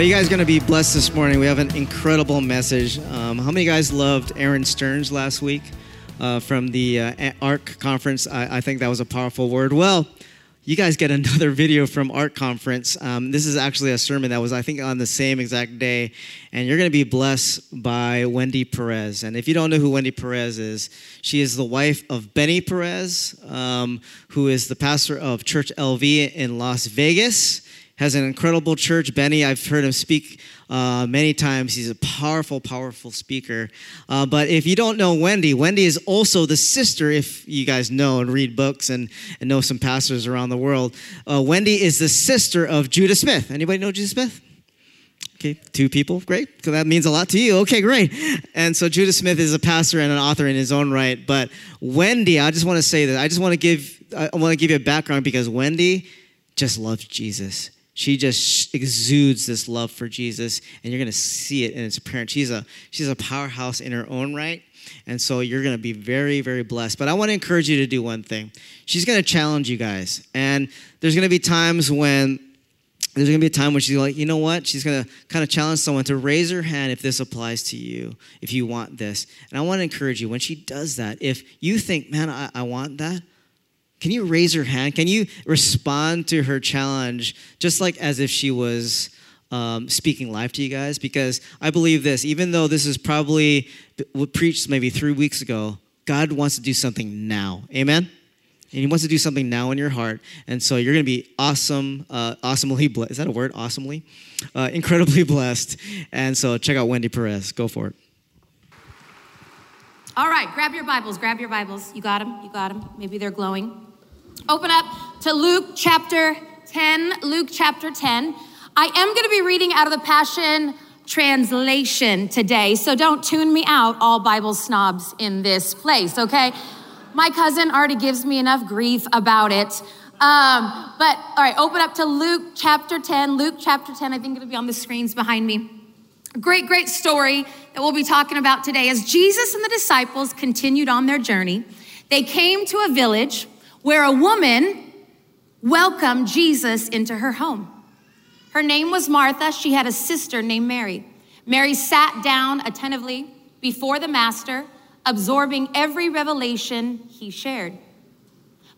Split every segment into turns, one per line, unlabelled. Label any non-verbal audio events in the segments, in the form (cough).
Well, you guys are going to be blessed this morning. We have an incredible message. Um, how many guys loved Aaron Stearns last week uh, from the uh, ARC conference? I, I, think that was a powerful word. Well, you guys get (laughs) another video from ARC conference. Um, this is actually a sermon that was, I think, on the same exact day. And you're going to be blessed by Wendy Perez. And if you don't know who Wendy Perez is, she is the wife of Benny Perez, um, who is the pastor of Church LV in Las Vegas has an incredible church. Benny, I've heard him speak uh, many times. He's a powerful, powerful speaker. Uh, but if you don't know Wendy, Wendy is also the sister, if you guys know and read books and, and know some pastors around the world. Uh, Wendy is the sister of Judah Smith. Anybody know Judah Smith? Okay, two people, great. Because that means a lot to you. Okay, great. And so Judah Smith is a pastor and an author in his own right. But Wendy, I just want to say that I just want to give I want to give you a background because Wendy just loves Jesus she just exudes this love for Jesus, and you're going to see it in its appearance. She's a she's a powerhouse in her own right, and so you're going to be very very blessed. But I want to encourage you to do one thing. She's going to challenge you guys, and there's going to be times when there's going to be a time when she's like, you know what? She's going to kind of challenge someone to raise her hand if this applies to you, if you want this. And I want to encourage you when she does that, if you think, man, I, I want that, can you raise your hand? Can you respond to her challenge just like as if she was um, speaking live to you guys? Because I believe this, even though this is probably preached maybe three weeks ago, God wants to do something now. Amen? And He wants to do something now in your heart. And so you're going to be awesome, uh, awesomely blessed. Is that a word? Awesomely? Uh, incredibly (laughs) blessed. And so check out Wendy Perez. Go for it.
All right, grab your Bibles, grab your Bibles. You got them, you got them. Maybe they're glowing. Open up to Luke chapter 10. Luke chapter 10. I am going to be reading out of the Passion Translation today, so don't tune me out, all Bible snobs in this place, okay? My cousin already gives me enough grief about it. Um, but all right, open up to Luke chapter 10. Luke chapter 10, I think it'll be on the screens behind me. Great, great story that we'll be talking about today. As Jesus and the disciples continued on their journey, they came to a village where a woman welcomed Jesus into her home. Her name was Martha. She had a sister named Mary. Mary sat down attentively before the Master, absorbing every revelation he shared.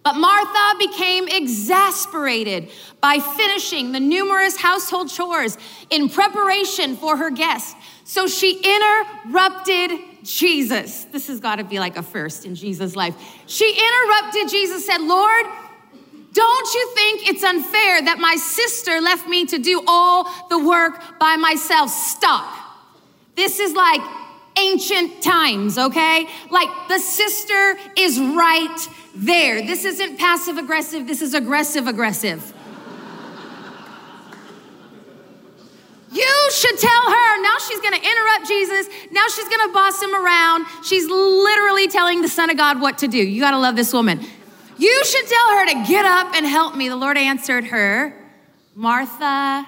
But Martha became exasperated by finishing the numerous household chores in preparation for her guest. So she interrupted Jesus. This has got to be like a first in Jesus' life. She interrupted Jesus, said, Lord, don't you think it's unfair that my sister left me to do all the work by myself? Stop. This is like ancient times, okay? Like the sister is right there. This isn't passive aggressive, this is aggressive aggressive. You should tell going to interrupt Jesus. Now she's going to boss him around. She's literally telling the Son of God what to do. You got to love this woman. You should tell her to get up and help me. The Lord answered her, Martha,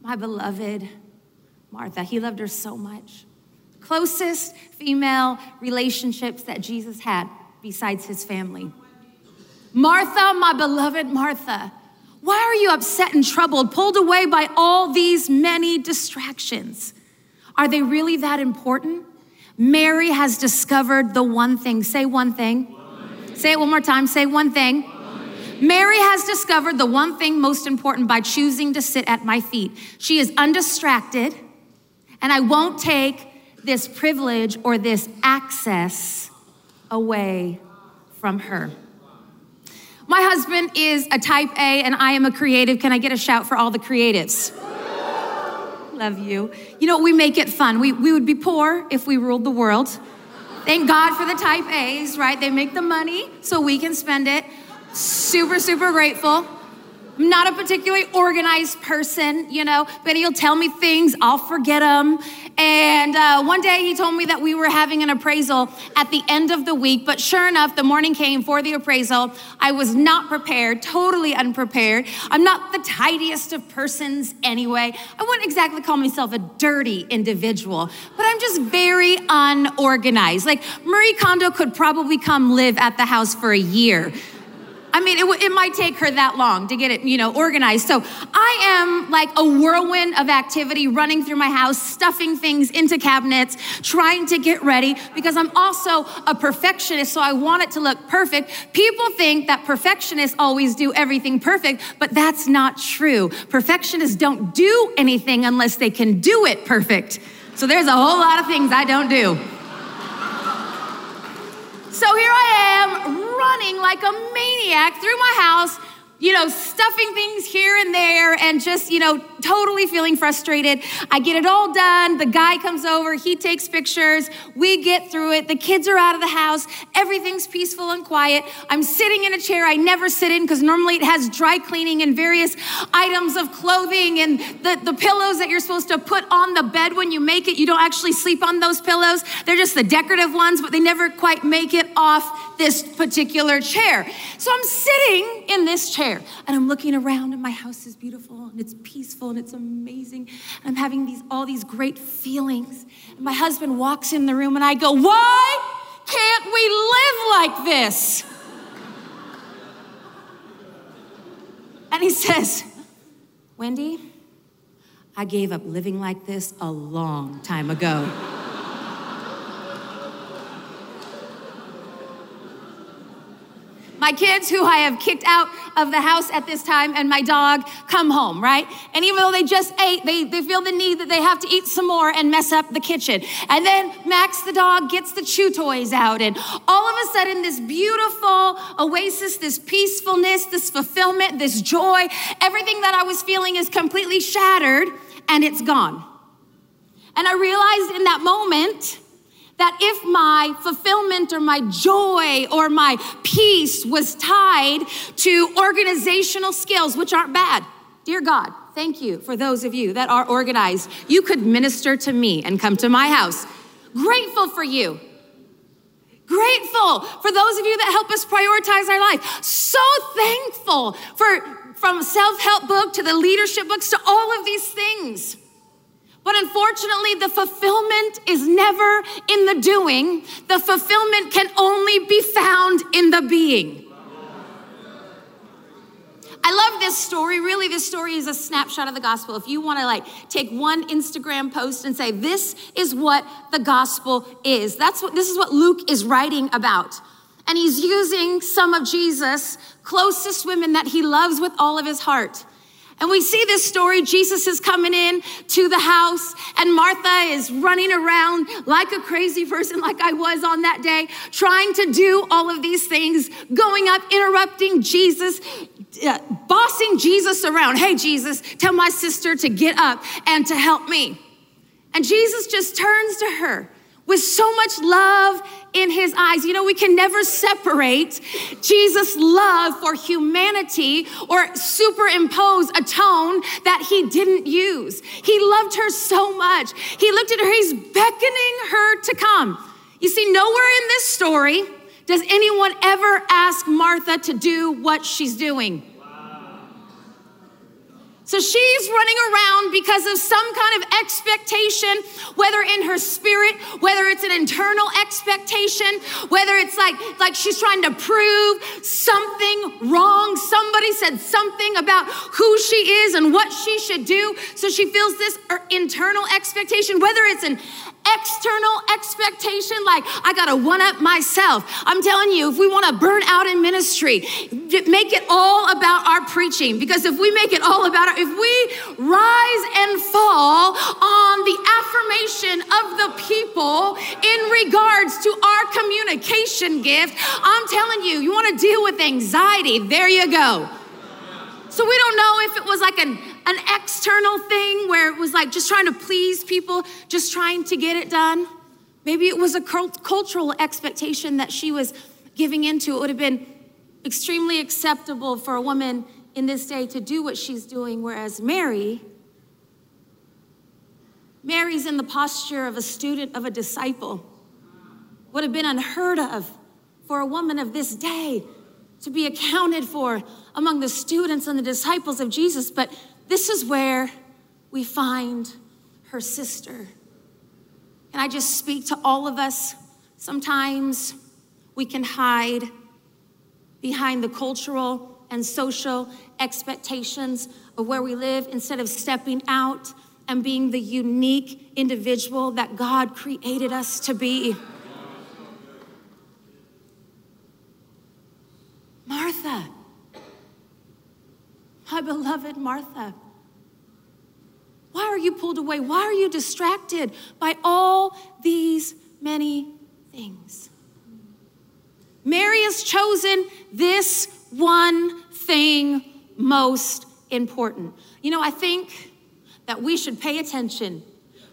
my beloved Martha. He loved her so much. Closest female relationships that Jesus had besides his family. Martha, my beloved Martha. Why are you upset and troubled, pulled away by all these many distractions? Are they really that important? Mary has discovered the one thing. Say one thing. One Say it one more time. Say one thing. one Mary has discovered the one thing most important by choosing to sit at my feet. She is undistracted, and I won't take this privilege or this access away from her. My husband is a type A and I am a creative. Can I get a shout for all the creatives? Love you. You know, we make it fun. We, we would be poor if we ruled the world. Thank God for the type A's, right? They make the money so we can spend it. Super, super grateful. I'm not a particularly organized person, you know, but he'll tell me things, I'll forget them. And uh, one day he told me that we were having an appraisal at the end of the week, but sure enough, the morning came for the appraisal. I was not prepared, totally unprepared. I'm not the tidiest of persons anyway. I wouldn't exactly call myself a dirty individual, but I'm just very unorganized. Like Marie Kondo could probably come live at the house for a year I mean, it, it might take her that long to get it, you know, organized. So I am like a whirlwind of activity running through my house, stuffing things into cabinets, trying to get ready because I'm also a perfectionist. So I want it to look perfect. People think that perfectionists always do everything perfect, but that's not true. Perfectionists don't do anything unless they can do it perfect. So there's a whole lot of things I don't do. So here I am running like a maniac through my house, you know, stuffing things here and there and just, you know, totally feeling frustrated. I get it all done. The guy comes over, he takes pictures. We get through it. The kids are out of the house. Everything's peaceful and quiet. I'm sitting in a chair I never sit in because normally it has dry cleaning and various items of clothing and the, the pillows that you're supposed to put on the bed when you make it. You don't actually sleep on those pillows. They're just the decorative ones, but they never quite make it off this particular chair. So I'm sitting in this chair. And I'm looking around and my house is beautiful and it's peaceful and it's amazing. And I'm having these all these great feelings. And my husband walks in the room and I go, "Why can't we live like this?" (laughs) And he says, "Wendy, I gave up living like this a long time ago." My kids, who I have kicked out of the house at this time, and my dog come home, right? And even though they just ate, they, they feel the need that they have to eat some more and mess up the kitchen. And then Max, the dog, gets the chew toys out. And all of a sudden, this beautiful oasis, this peacefulness, this fulfillment, this joy, everything that I was feeling is completely shattered and it's gone. And I realized in that moment, that if my fulfillment or my joy or my peace was tied to organizational skills, which aren't bad, dear God, thank you for those of you that are organized. You could minister to me and come to my house. Grateful for you. Grateful for those of you that help us prioritize our life. So thankful for from self-help book to the leadership books to all of these things. But unfortunately, the fulfillment is never in the doing. The fulfillment can only be found in the being. I love this story. Really, this story is a snapshot of the gospel. If you want to like take one Instagram post and say, this is what the gospel is, that's what this is what Luke is writing about. And he's using some of Jesus' closest women that he loves with all of his heart. And we see this story. Jesus is coming in to the house, and Martha is running around like a crazy person, like I was on that day, trying to do all of these things, going up, interrupting Jesus, uh, bossing Jesus around. Hey, Jesus, tell my sister to get up and to help me. And Jesus just turns to her with so much love in his eyes. You know, we can never separate Jesus' love for humanity or superimpose a tone that he didn't use. He loved her so much. He looked at her, he's beckoning her to come. You see, nowhere in this story does anyone ever ask Martha to do what she's doing. So she's running around because of some kind of expectation, whether in her spirit, whether it's an internal expectation, whether it's like, like she's trying to prove something wrong. Somebody said something about who she is and what she should do. So she feels this er, internal expectation, whether it's an external expectation, like I gotta one up myself. I'm telling you, if we wanna burn out in ministry, make it all about our preaching. Because if we make it all about our, if we rise and fall on the affirmation of the people in regards to our communication gift, I'm telling you, you wanna deal with anxiety, there you go. So we don't know if it was like an an external thing where it was like just trying to please people, just trying to get it done. Maybe it was a cultural expectation that she was giving into. It would have been extremely acceptable for a woman in this day to do what she's doing, whereas Mary, Mary's in the posture of a student, of a disciple. Would have been unheard of for a woman of this day to be accounted for among the students and the disciples of Jesus, but this is where we find her sister. And I just speak to all of us? Sometimes we can hide behind the cultural and social expectations of where we live instead of stepping out and being the unique individual that God created us to be. Martha, my beloved Martha, why are you pulled away? Why are you distracted by all these many things? Mary has chosen this one thing most important. You know, I think that we should pay attention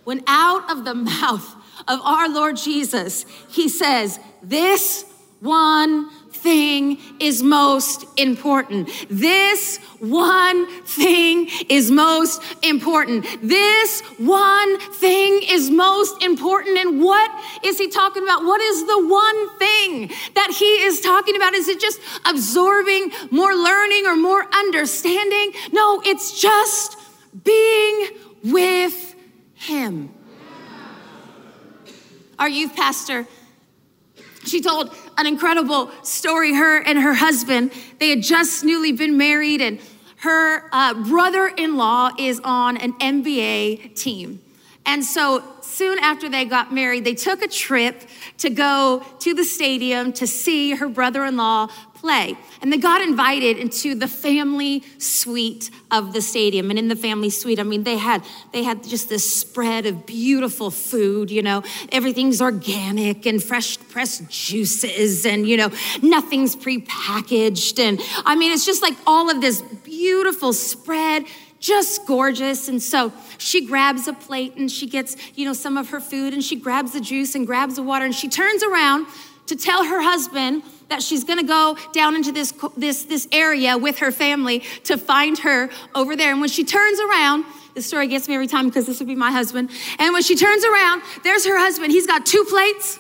when out of the (laughs) mouth of our Lord Jesus, he says, This one thing is most important. This one thing is most important. This one thing is most important. And what is he talking about? What is the one thing that he is talking about? Is it just absorbing more learning or more understanding? No, it's just being with him. Our youth pastor, she told an incredible story. Her and her husband, they had just newly been married, and her uh, brother in law is on an NBA team. And so soon after they got married, they took a trip to go to the stadium to see her brother in law play. And they got invited into the family suite of the stadium. And in the family suite, I mean, they had they had just this spread of beautiful food, you know, everything's organic and fresh pressed juices, and you know, nothing's prepackaged. And I mean, it's just like all of this beautiful spread just gorgeous. And so she grabs a plate and she gets, you know, some of her food and she grabs the juice and grabs the water and she turns around to tell her husband that she's going to go down into this, this, this area with her family to find her over there. And when she turns around, this story gets me every time because this would be my husband. And when she turns around, there's her husband. He's got two plates.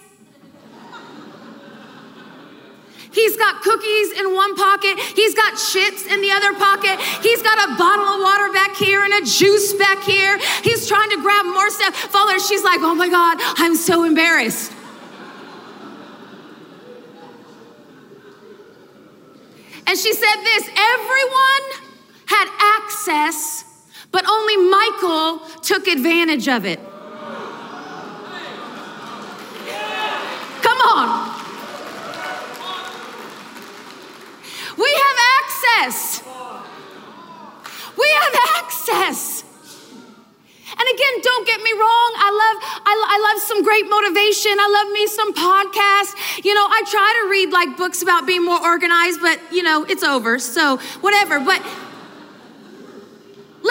He's got cookies in one pocket. He's got chips in the other pocket. He's got a bottle of water back here and a juice back here. He's trying to grab more stuff. Father, she's like, oh my God, I'm so embarrassed. And she said this everyone had access, but only Michael took advantage of it. Come on. We have access. We have access. And again, don't get me wrong. I love, I, I, love some great motivation. I love me some podcasts. You know, I try to read like books about being more organized, but you know, it's over. So whatever. But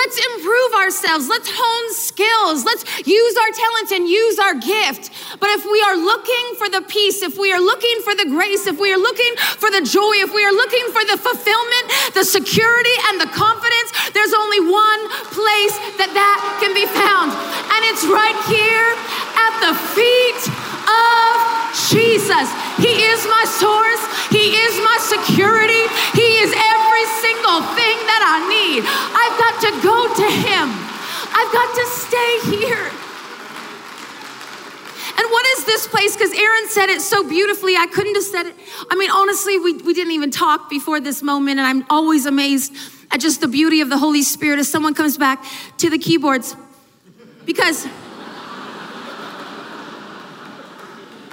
Let's improve ourselves. Let's hone skills. Let's use our talents and use our gift. But if we are looking for the peace, if we are looking for the grace, if we are looking for the joy, if we are looking for the fulfillment, the security, and the confidence, there's only one place that that can be found. And it's right here at the feet of Jesus. He is my source, He is my security, He is every single thing that I need. I've got to go to Him, I've got to stay here. And what is this place? Because Aaron said it so beautifully. I couldn't have said it. I mean, honestly, we, we didn't even talk before this moment, and I'm always amazed at just the beauty of the Holy Spirit as someone comes back to the keyboards. Because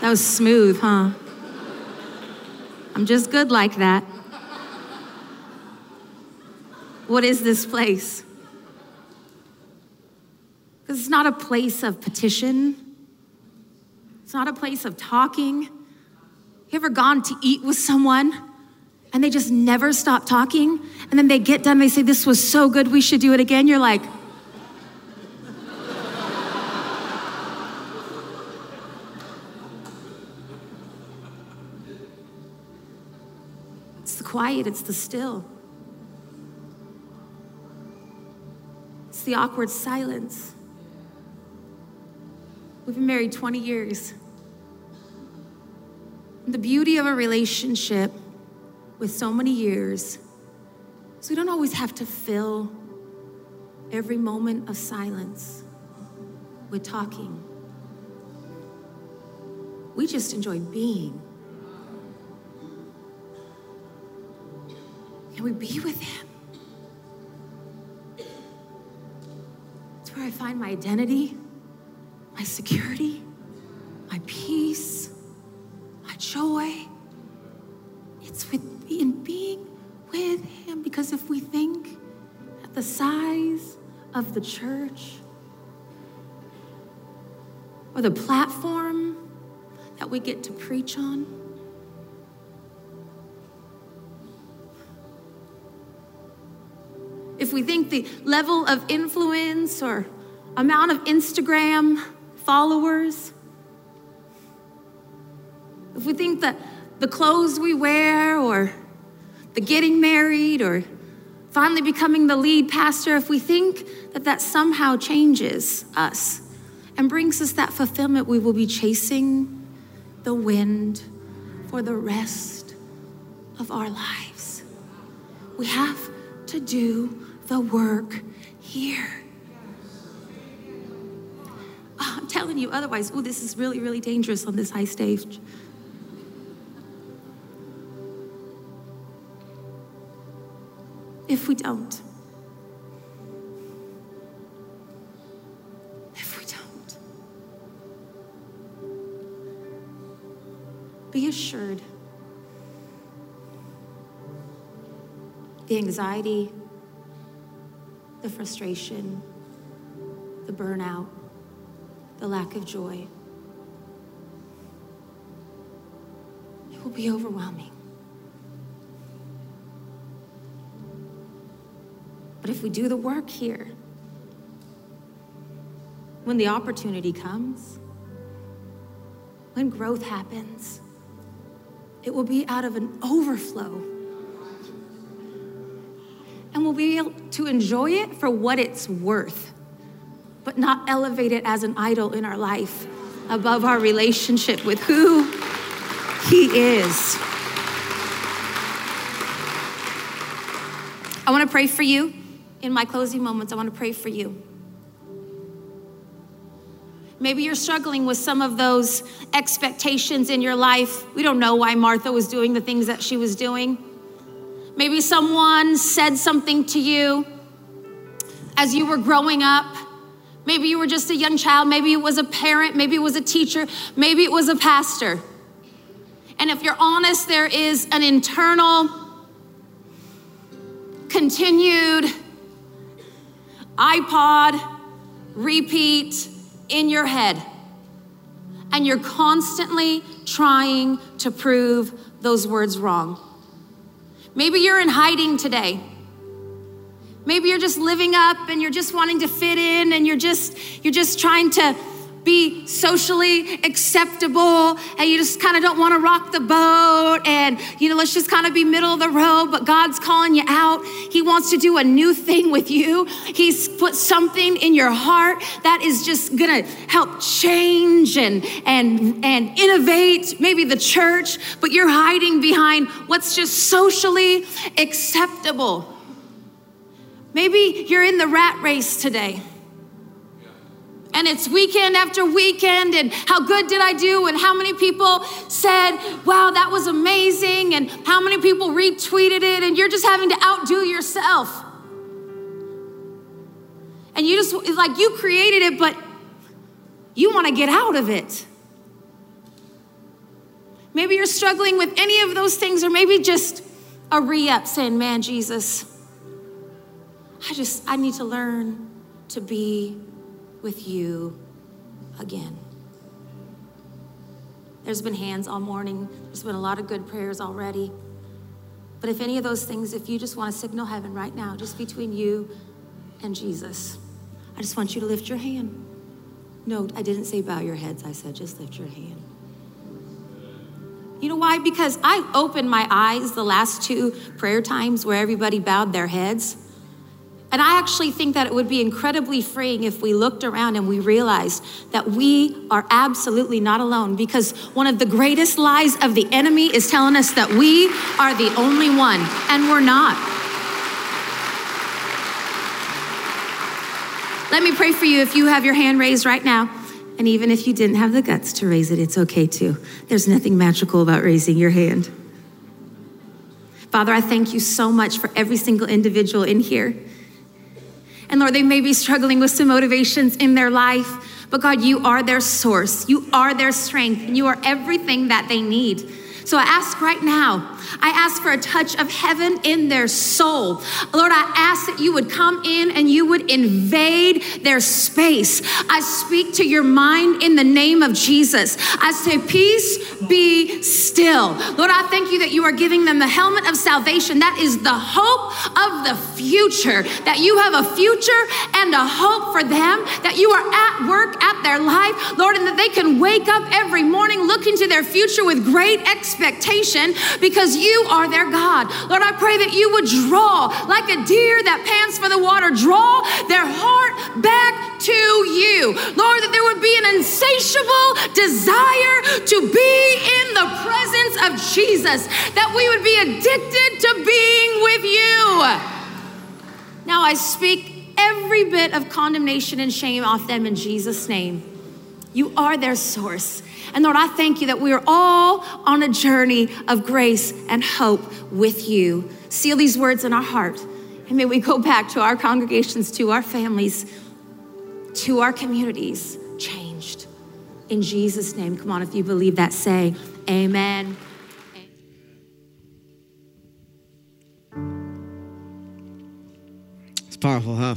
that was smooth, huh? I'm just good like that. What is this place? Because it's not a place of petition, it's not a place of talking. You ever gone to eat with someone and they just never stop talking? And then they get done, they say, This was so good, we should do it again. You're like, It's the quiet, it's the still. It's the awkward silence. We've been married 20 years. And the beauty of a relationship with so many years is we don't always have to fill every moment of silence with talking. We just enjoy being. and we be with Him. I find my identity, my security, my peace, my joy. It's with in being with Him because if we think at the size of the church or the platform that we get to preach on, if we think the level of influence or amount of Instagram followers, if we think that the clothes we wear or the getting married or finally becoming the lead pastor, if we think that that somehow changes us and brings us that fulfillment, we will be chasing the wind for the rest of our lives. We have to do the work here. You, otherwise, oh, this is really, really dangerous on this high stage. If we don't, if we don't, be assured the anxiety, the frustration, the burnout, the lack of joy. It will be overwhelming. But if we do the work here, when the opportunity comes, when growth happens, it will be out of an overflow and we'll be able to enjoy it for what it's worth, but not elevate it as an idol in our life above our relationship with who He is. I want to pray for you. In my closing moments, I want to pray for you. Maybe you're struggling with some of those expectations in your life. We don't know why Martha was doing the things that she was doing. Maybe someone said something to you as you were growing up. Maybe you were just a young child. Maybe it was a parent. Maybe it was a teacher. Maybe it was a pastor. And if you're honest, there is an internal, continued iPod repeat in your head. And you're constantly trying to prove those words wrong. Maybe you're in hiding today. Maybe you're just living up and you're just wanting to fit in and you're just you're just trying to be socially acceptable and you just kind of don't want to rock the boat and you know let's just kind of be middle of the road but God's calling you out. He wants to do a new thing with you. He's put something in your heart that is just going to help change and and and innovate maybe the church but you're hiding behind what's just socially acceptable maybe you're in the rat race today and it's weekend after weekend, and how good did I do? And how many people said, wow, that was amazing? And how many people retweeted it? And you're just having to outdo yourself. And you just, like, you created it, but you want to get out of it. Maybe you're struggling with any of those things, or maybe just a re up saying, man, Jesus, I just, I need to learn to be with you again. There's been hands all morning, there's been a lot of good prayers already. But if any of those things, if you just want to signal heaven right now, just between you and Jesus, I just want you to lift your hand. No, I didn't say bow your heads, I said just lift your hand. You know why? Because I opened my eyes the last two prayer times where everybody bowed their heads. And I actually think that it would be incredibly freeing if we looked around and we realized that we are absolutely not alone because one of the greatest lies of the enemy is telling us that we are the only one, and we're not. Let me pray for you if you have your hand raised right now. And even if you didn't have the guts to raise it, it's okay too. There's nothing magical about raising your hand. Father, I thank you so much for every single individual in here. And Lord, they may be struggling with some motivations in their life, but God, you are their source. You are their strength, and you are everything that they need. So I ask right now, I ask for a touch of heaven in their soul. Lord, I ask that you would come in and you would invade their space. I speak to your mind in the name of Jesus. I say, Peace be still. Lord, I thank you that you are giving them the helmet of salvation. That is the hope of the future, that you have a future and a hope for them, that you are at work at their life, Lord, and that they can wake up every morning looking to their future with great expectation because you are their God. Lord, I pray that you would draw like a deer that pants for the water, draw their heart back to you. Lord, that there would be an insatiable desire to be in the presence of Jesus, that we would be addicted to being with you. Now I speak every bit of condemnation and shame off them in Jesus' name. You are their source. And Lord, I thank you that we are all on a journey of grace and hope with you. Seal these words in our heart. And may we go back to our congregations, to our families, to our communities changed. In Jesus' name, come on, if you believe that, say amen.
It's powerful, huh?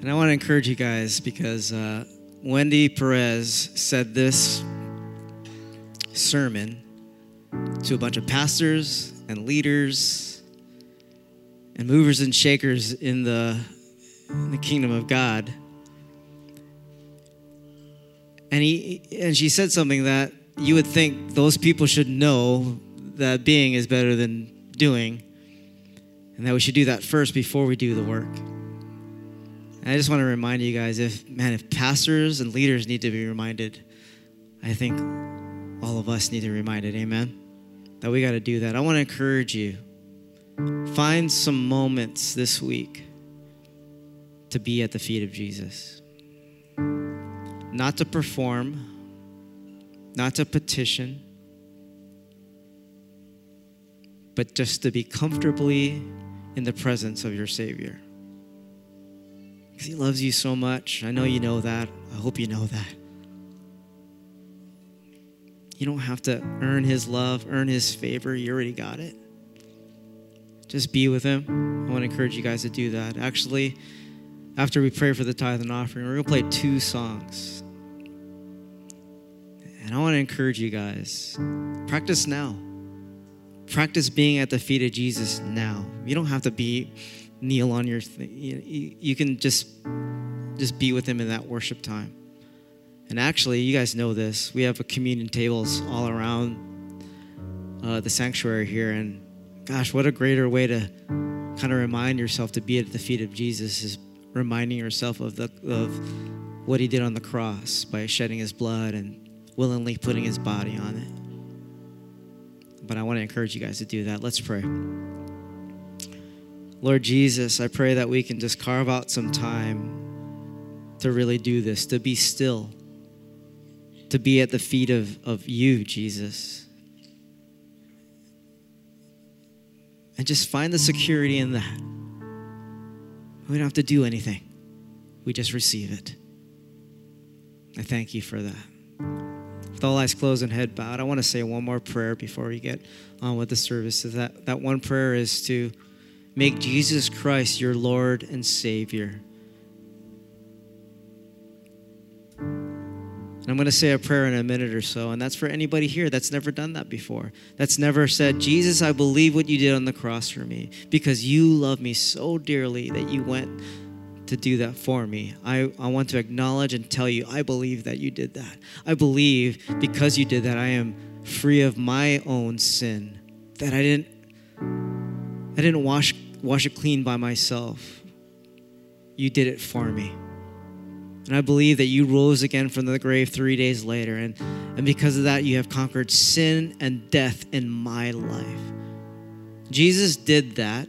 And I want to encourage you guys because uh, Wendy Perez said this sermon to a bunch of pastors and leaders and movers and shakers in the, in the kingdom of God. And, he, and she said something that you would think those people should know that being is better than doing, and that we should do that first before we do the work. And I just want to remind you guys if, man, if pastors and leaders need to be reminded, I think all of us need to be reminded, amen? That we got to do that. I want to encourage you. Find some moments this week to be at the feet of Jesus. Not to perform, not to petition, but just to be comfortably in the presence of your Savior. Because He loves you so much. I know you know that. I hope you know that. You don't have to earn His love, earn His favor. You already got it. Just be with Him. I want to encourage you guys to do that. Actually, after we pray for the tithe and offering, we're going to play two songs. And I want to encourage you guys practice now. Practice being at the feet of Jesus now. You don't have to be kneel on your thing. You, you can just just be with him in that worship time. And actually, you guys know this. We have a communion tables all around uh, the sanctuary here, and gosh, what a greater way to kind of remind yourself to be at the feet of Jesus is reminding yourself of the of what he did on the cross by shedding his blood and willingly putting his body on it. But I want to encourage you guys to do that. Let's pray. Lord Jesus, I pray that we can just carve out some time to really do this, to be still, to be at the feet of, of you, Jesus. And just find the security in that. We don't have to do anything, we just receive it. I thank you for that. With all eyes closed and head bowed, I want to say one more prayer before we get on with the service. That, that one prayer is to Make Jesus Christ your Lord and Savior. And I'm going to say a prayer in a minute or so, and that's for anybody here that's never done that before. That's never said, Jesus, I believe what you did on the cross for me because you love me so dearly that you went to do that for me. I, I want to acknowledge and tell you, I believe that you did that. I believe because you did that, I am free of my own sin, that I didn't I didn't wash, wash it clean by myself. You did it for me. And I believe that you rose again from the grave three days later. And, and because of that, you have conquered sin and death in my life. Jesus did that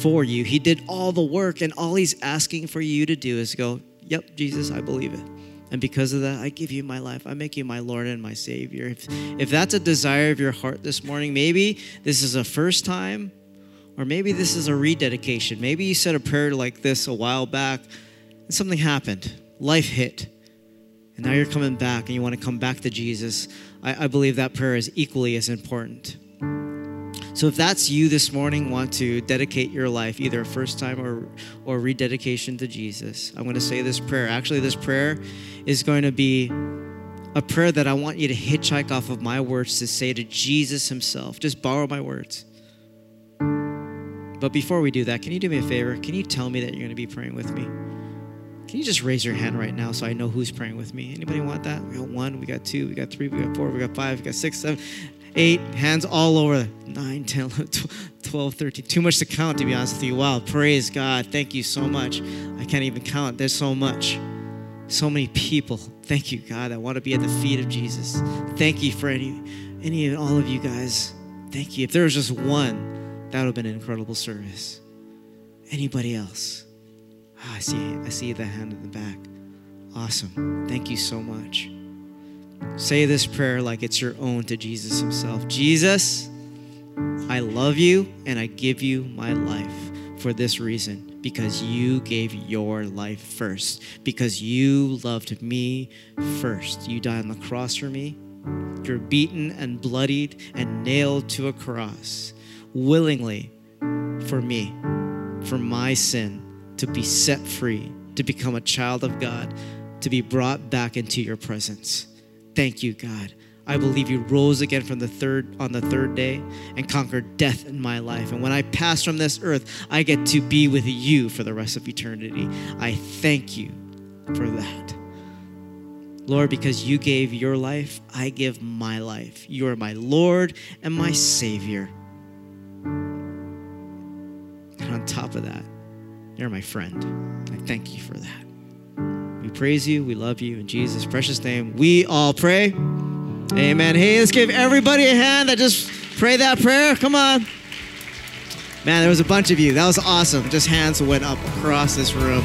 for you. He did all the work, and all he's asking for you to do is go, Yep, Jesus, I believe it. And because of that, I give you my life. I make you my Lord and my Savior. If, if that's a desire of your heart this morning, maybe this is a first time, or maybe this is a rededication. Maybe you said a prayer like this a while back and something happened. Life hit. And now you're coming back and you want to come back to Jesus. I, I believe that prayer is equally as important. So if that's you this morning, want to dedicate your life, either a first time or, or rededication to Jesus, I'm going to say this prayer. Actually, this prayer is going to be a prayer that I want you to hitchhike off of my words to say to Jesus himself. Just borrow my words. But before we do that, can you do me a favor? Can you tell me that you're going to be praying with me? Can you just raise your hand right now so I know who's praying with me? Anybody want that? We got one, we got two, we got three, we got four, we got five, we got six, seven, eight. Hands all over. Nine, 10, 12, 13. Too much to count, to be honest with you. Wow, praise God. Thank you so much. I can't even count. There's so much. So many people. Thank you, God. I want to be at the feet of Jesus. Thank you for any, any and all of you guys. Thank you. If there was just one, that would have been an incredible service. Anybody else? Ah, I see. I see the hand in the back. Awesome. Thank you so much. Say this prayer like it's your own to Jesus Himself. Jesus, I love you and I give you my life for this reason because you gave your life first, because you loved me first. You died on the cross for me. You're beaten and bloodied and nailed to a cross willingly for me, for my sin, to be set free, to become a child of God, to be brought back into your presence. Thank you, God. I believe you rose again from the third on the third day and conquered death in my life. And when I pass from this earth, I get to be with you for the rest of eternity. I thank you for that. Lord, because you gave your life, I give my life. You are my Lord and my Savior. And on top of that, you're my friend. I thank you for that. We praise you. We love you. In Jesus' precious name, we all pray. Amen. Hey, let's give everybody a hand that just pray that prayer. Come on. Man, there was a bunch of you. That was awesome. Just hands went up across this room.